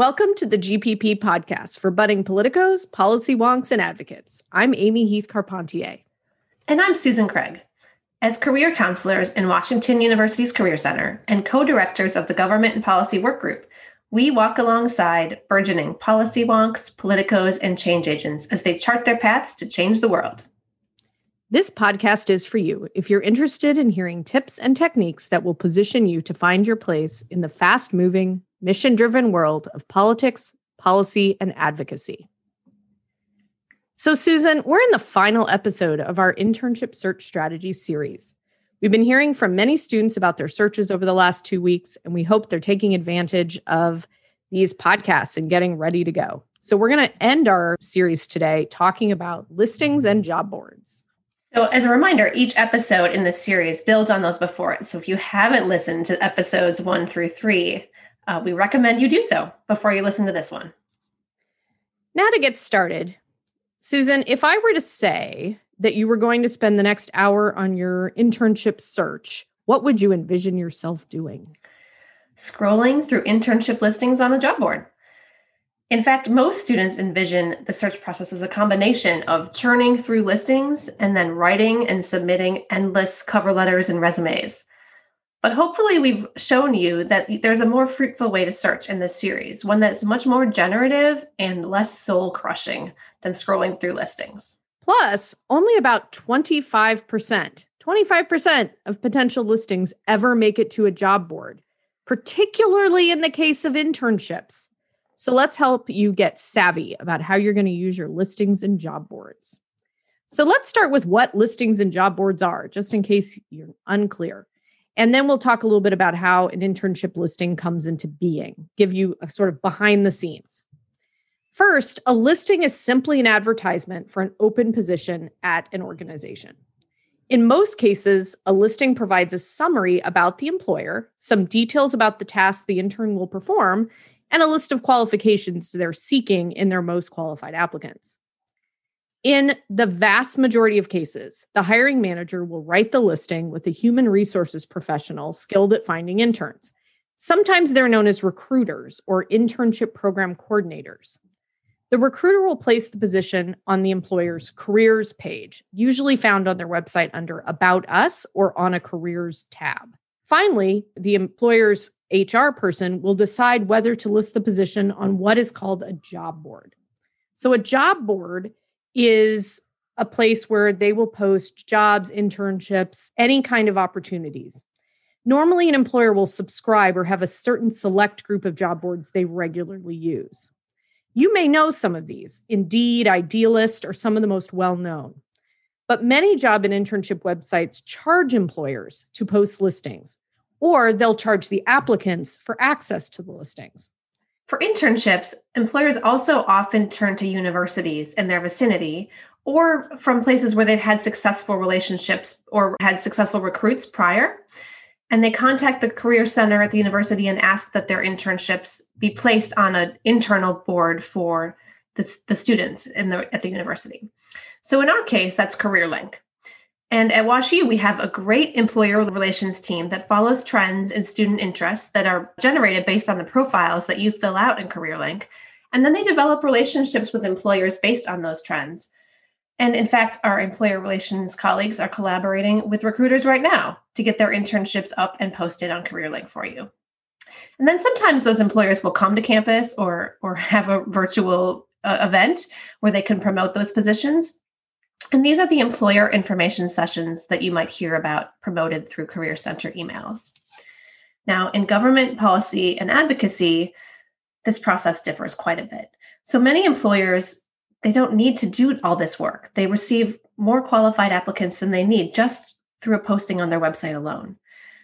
Welcome to the GPP podcast for budding politicos, policy wonks, and advocates. I'm Amy Heath Carpentier. And I'm Susan Craig. As career counselors in Washington University's Career Center and co directors of the Government and Policy Work Group, we walk alongside burgeoning policy wonks, politicos, and change agents as they chart their paths to change the world. This podcast is for you if you're interested in hearing tips and techniques that will position you to find your place in the fast moving, mission driven world of politics, policy, and advocacy. So, Susan, we're in the final episode of our internship search strategy series. We've been hearing from many students about their searches over the last two weeks, and we hope they're taking advantage of these podcasts and getting ready to go. So, we're going to end our series today talking about listings and job boards. So, as a reminder, each episode in this series builds on those before it. So, if you haven't listened to episodes one through three, uh, we recommend you do so before you listen to this one. Now, to get started, Susan, if I were to say that you were going to spend the next hour on your internship search, what would you envision yourself doing? Scrolling through internship listings on a job board. In fact, most students envision the search process as a combination of churning through listings and then writing and submitting endless cover letters and resumes. But hopefully, we've shown you that there's a more fruitful way to search in this series, one that's much more generative and less soul crushing than scrolling through listings. Plus, only about 25%, 25% of potential listings ever make it to a job board, particularly in the case of internships. So let's help you get savvy about how you're going to use your listings and job boards. So let's start with what listings and job boards are, just in case you're unclear. And then we'll talk a little bit about how an internship listing comes into being, give you a sort of behind the scenes. First, a listing is simply an advertisement for an open position at an organization. In most cases, a listing provides a summary about the employer, some details about the tasks the intern will perform, and a list of qualifications they're seeking in their most qualified applicants. In the vast majority of cases, the hiring manager will write the listing with a human resources professional skilled at finding interns. Sometimes they're known as recruiters or internship program coordinators. The recruiter will place the position on the employer's careers page, usually found on their website under About Us or on a careers tab. Finally, the employer's HR person will decide whether to list the position on what is called a job board. So, a job board is a place where they will post jobs, internships, any kind of opportunities. Normally, an employer will subscribe or have a certain select group of job boards they regularly use. You may know some of these Indeed, Idealist, or some of the most well known. But many job and internship websites charge employers to post listings, or they'll charge the applicants for access to the listings. For internships, employers also often turn to universities in their vicinity or from places where they've had successful relationships or had successful recruits prior. And they contact the Career Center at the university and ask that their internships be placed on an internal board for the, the students in the, at the university. So in our case, that's CareerLink. And at WashU, we have a great employer relations team that follows trends and student interests that are generated based on the profiles that you fill out in CareerLink. And then they develop relationships with employers based on those trends. And in fact, our employer relations colleagues are collaborating with recruiters right now to get their internships up and posted on CareerLink for you. And then sometimes those employers will come to campus or, or have a virtual uh, event where they can promote those positions. And these are the employer information sessions that you might hear about promoted through Career Center emails. Now, in government policy and advocacy, this process differs quite a bit. So many employers, they don't need to do all this work. They receive more qualified applicants than they need just through a posting on their website alone.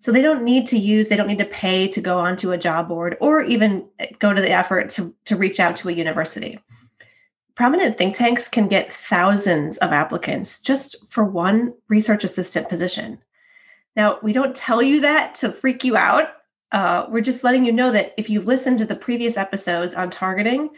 So they don't need to use, they don't need to pay to go onto a job board or even go to the effort to, to reach out to a university prominent think tanks can get thousands of applicants just for one research assistant position. Now, we don't tell you that to freak you out. Uh, we're just letting you know that if you've listened to the previous episodes on targeting,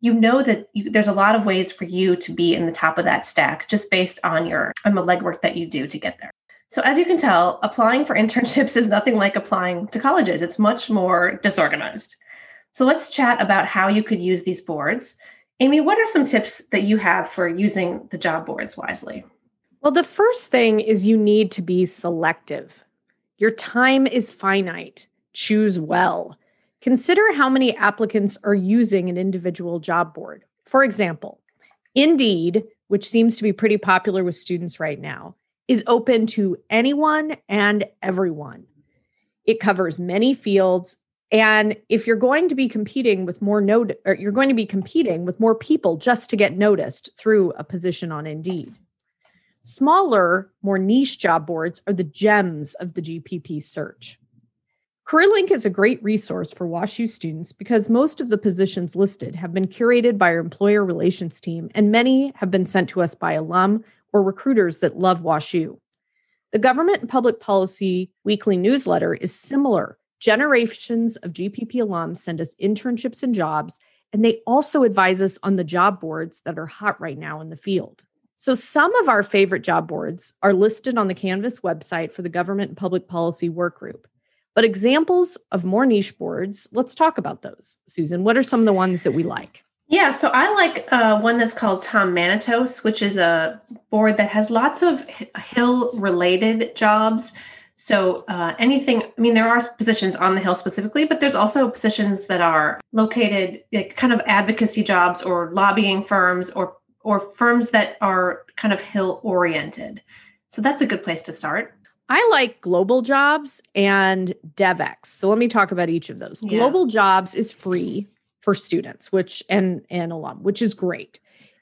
you know that you, there's a lot of ways for you to be in the top of that stack just based on your on the legwork that you do to get there. So as you can tell, applying for internships is nothing like applying to colleges. It's much more disorganized. So let's chat about how you could use these boards. Amy, what are some tips that you have for using the job boards wisely? Well, the first thing is you need to be selective. Your time is finite. Choose well. Consider how many applicants are using an individual job board. For example, Indeed, which seems to be pretty popular with students right now, is open to anyone and everyone. It covers many fields. And if you're going to be competing with more note, or you're going to be competing with more people just to get noticed through a position on Indeed. Smaller, more niche job boards are the gems of the GPP search. CareerLink is a great resource for WashU students because most of the positions listed have been curated by our employer relations team, and many have been sent to us by alum or recruiters that love WashU. The Government and Public Policy weekly newsletter is similar. Generations of GPP alums send us internships and jobs, and they also advise us on the job boards that are hot right now in the field. So, some of our favorite job boards are listed on the Canvas website for the Government and Public Policy Workgroup. But examples of more niche boards, let's talk about those. Susan, what are some of the ones that we like? Yeah, so I like uh, one that's called Tom Manatos, which is a board that has lots of Hill related jobs. So uh, anything, I mean, there are positions on the Hill specifically, but there's also positions that are located, like kind of advocacy jobs or lobbying firms or or firms that are kind of Hill oriented. So that's a good place to start. I like Global Jobs and Devex. So let me talk about each of those. Yeah. Global Jobs is free for students, which and and alum, which is great.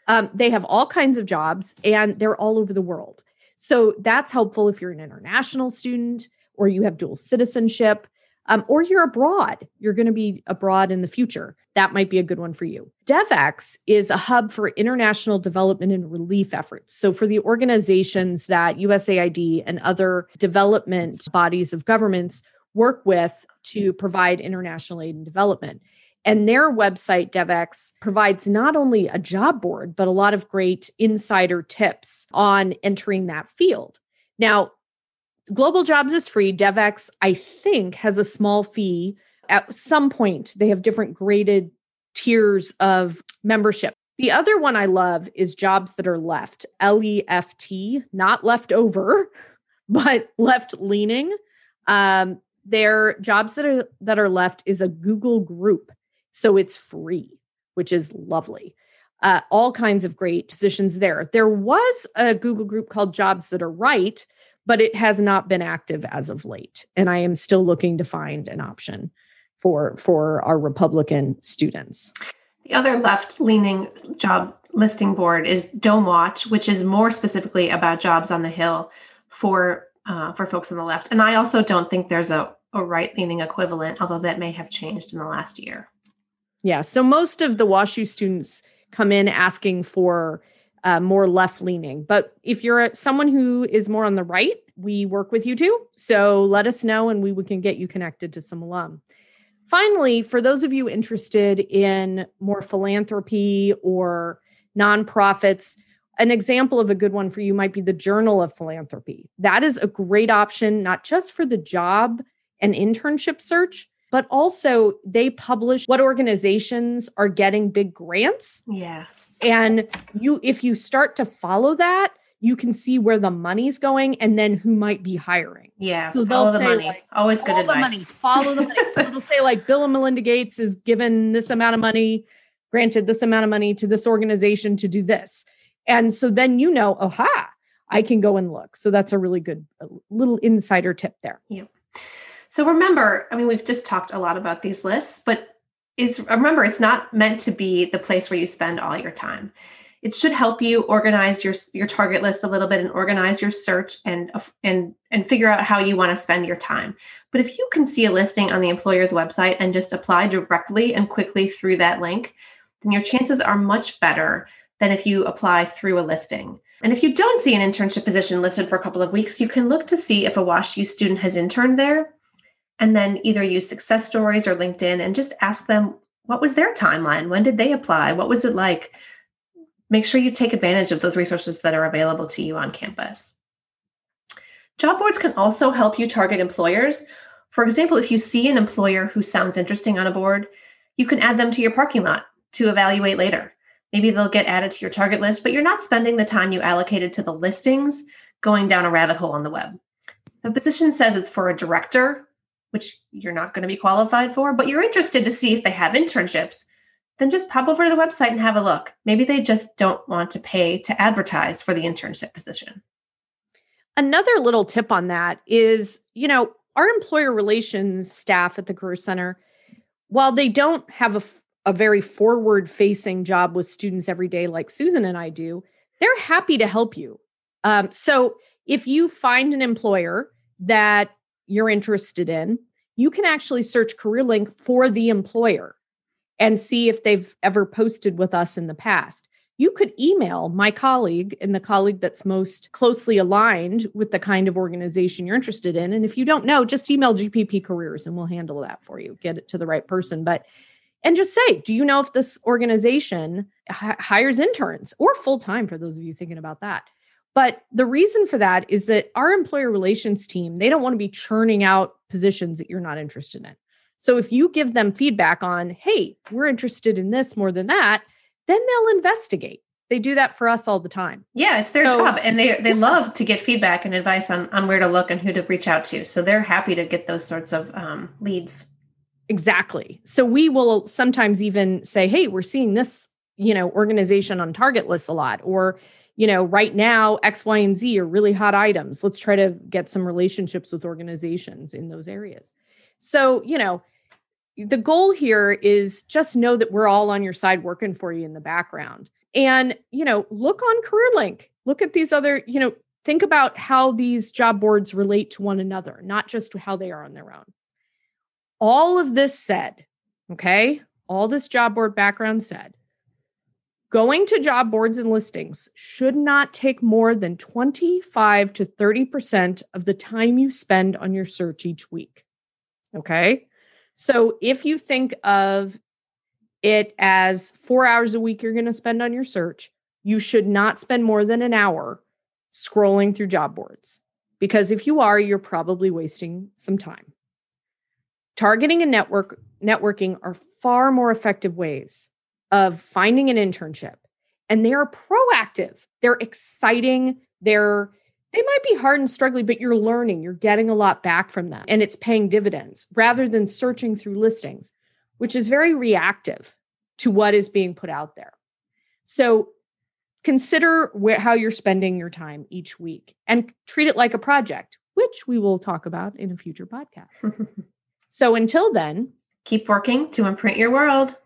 Um, they have all kinds of jobs and they're all over the world. So that's helpful if you're an international student or you have dual citizenship um, or you're abroad. You're going to be abroad in the future. That might be a good one for you. Devex is a hub for international development and relief efforts. So, for the organizations that USAID and other development bodies of governments work with to provide international aid and development. And their website, Devex, provides not only a job board, but a lot of great insider tips on entering that field. Now, Global Jobs is free. Devex, I think, has a small fee. At some point, they have different graded tiers of membership. The other one I love is Jobs That Are Left, L E F T, not left over, but left leaning. Um, their jobs that are that are left is a Google group, so it's free, which is lovely. Uh, all kinds of great positions there. There was a Google group called Jobs That Are Right, but it has not been active as of late. And I am still looking to find an option for for our Republican students. The other left-leaning job listing board is Dome Watch, which is more specifically about jobs on the Hill for uh, for folks on the left. And I also don't think there's a, a right-leaning equivalent, although that may have changed in the last year. Yeah. So most of the WashU students come in asking for uh, more left leaning. But if you're someone who is more on the right, we work with you too. So let us know and we, we can get you connected to some alum. Finally, for those of you interested in more philanthropy or nonprofits, an example of a good one for you might be the Journal of Philanthropy. That is a great option, not just for the job and internship search, but also they publish what organizations are getting big grants. Yeah. And you if you start to follow that, you can see where the money's going and then who might be hiring. Yeah. So they'll the say money. Like, always good advice. The money, follow the money. so they'll say like Bill and Melinda Gates is given this amount of money, granted this amount of money to this organization to do this. And so then you know, aha, I can go and look. So that's a really good little insider tip there. Yeah. So remember, I mean, we've just talked a lot about these lists, but it's remember it's not meant to be the place where you spend all your time. It should help you organize your your target list a little bit and organize your search and uh, and and figure out how you want to spend your time. But if you can see a listing on the employer's website and just apply directly and quickly through that link then your chances are much better than if you apply through a listing. And if you don't see an internship position listed for a couple of weeks you can look to see if a WashU student has interned there and then either use success stories or linkedin and just ask them what was their timeline when did they apply what was it like make sure you take advantage of those resources that are available to you on campus. Job boards can also help you target employers. For example, if you see an employer who sounds interesting on a board, you can add them to your parking lot to evaluate later. Maybe they'll get added to your target list, but you're not spending the time you allocated to the listings going down a rabbit hole on the web. A position says it's for a director, which you're not going to be qualified for, but you're interested to see if they have internships, then just pop over to the website and have a look. Maybe they just don't want to pay to advertise for the internship position. Another little tip on that is, you know, our employer relations staff at the Career Center, while they don't have a, a very forward facing job with students every day like Susan and I do, they're happy to help you. Um, so if you find an employer that you're interested in, you can actually search CareerLink for the employer and see if they've ever posted with us in the past. You could email my colleague and the colleague that's most closely aligned with the kind of organization you're interested in. And if you don't know, just email GPP Careers and we'll handle that for you, get it to the right person. But and just say, do you know if this organization h- hires interns or full time for those of you thinking about that? But the reason for that is that our employer relations team, they don't want to be churning out positions that you're not interested in. So if you give them feedback on, hey, we're interested in this more than that, then they'll investigate. They do that for us all the time. Yeah, it's their so, job. And they they love to get feedback and advice on, on where to look and who to reach out to. So they're happy to get those sorts of um, leads. Exactly. So we will sometimes even say, hey, we're seeing this, you know, organization on target lists a lot, or you know, right now, X, Y, and Z are really hot items. Let's try to get some relationships with organizations in those areas. So, you know, the goal here is just know that we're all on your side working for you in the background. And, you know, look on CareerLink, look at these other, you know, think about how these job boards relate to one another, not just how they are on their own. All of this said, okay, all this job board background said, Going to job boards and listings should not take more than 25 to 30% of the time you spend on your search each week. Okay. So if you think of it as four hours a week you're going to spend on your search, you should not spend more than an hour scrolling through job boards. Because if you are, you're probably wasting some time. Targeting and network networking are far more effective ways of finding an internship and they are proactive. They're exciting. They're they might be hard and struggling, but you're learning, you're getting a lot back from them, and it's paying dividends rather than searching through listings, which is very reactive to what is being put out there. So consider where, how you're spending your time each week and treat it like a project, which we will talk about in a future podcast. so until then, keep working to imprint your world.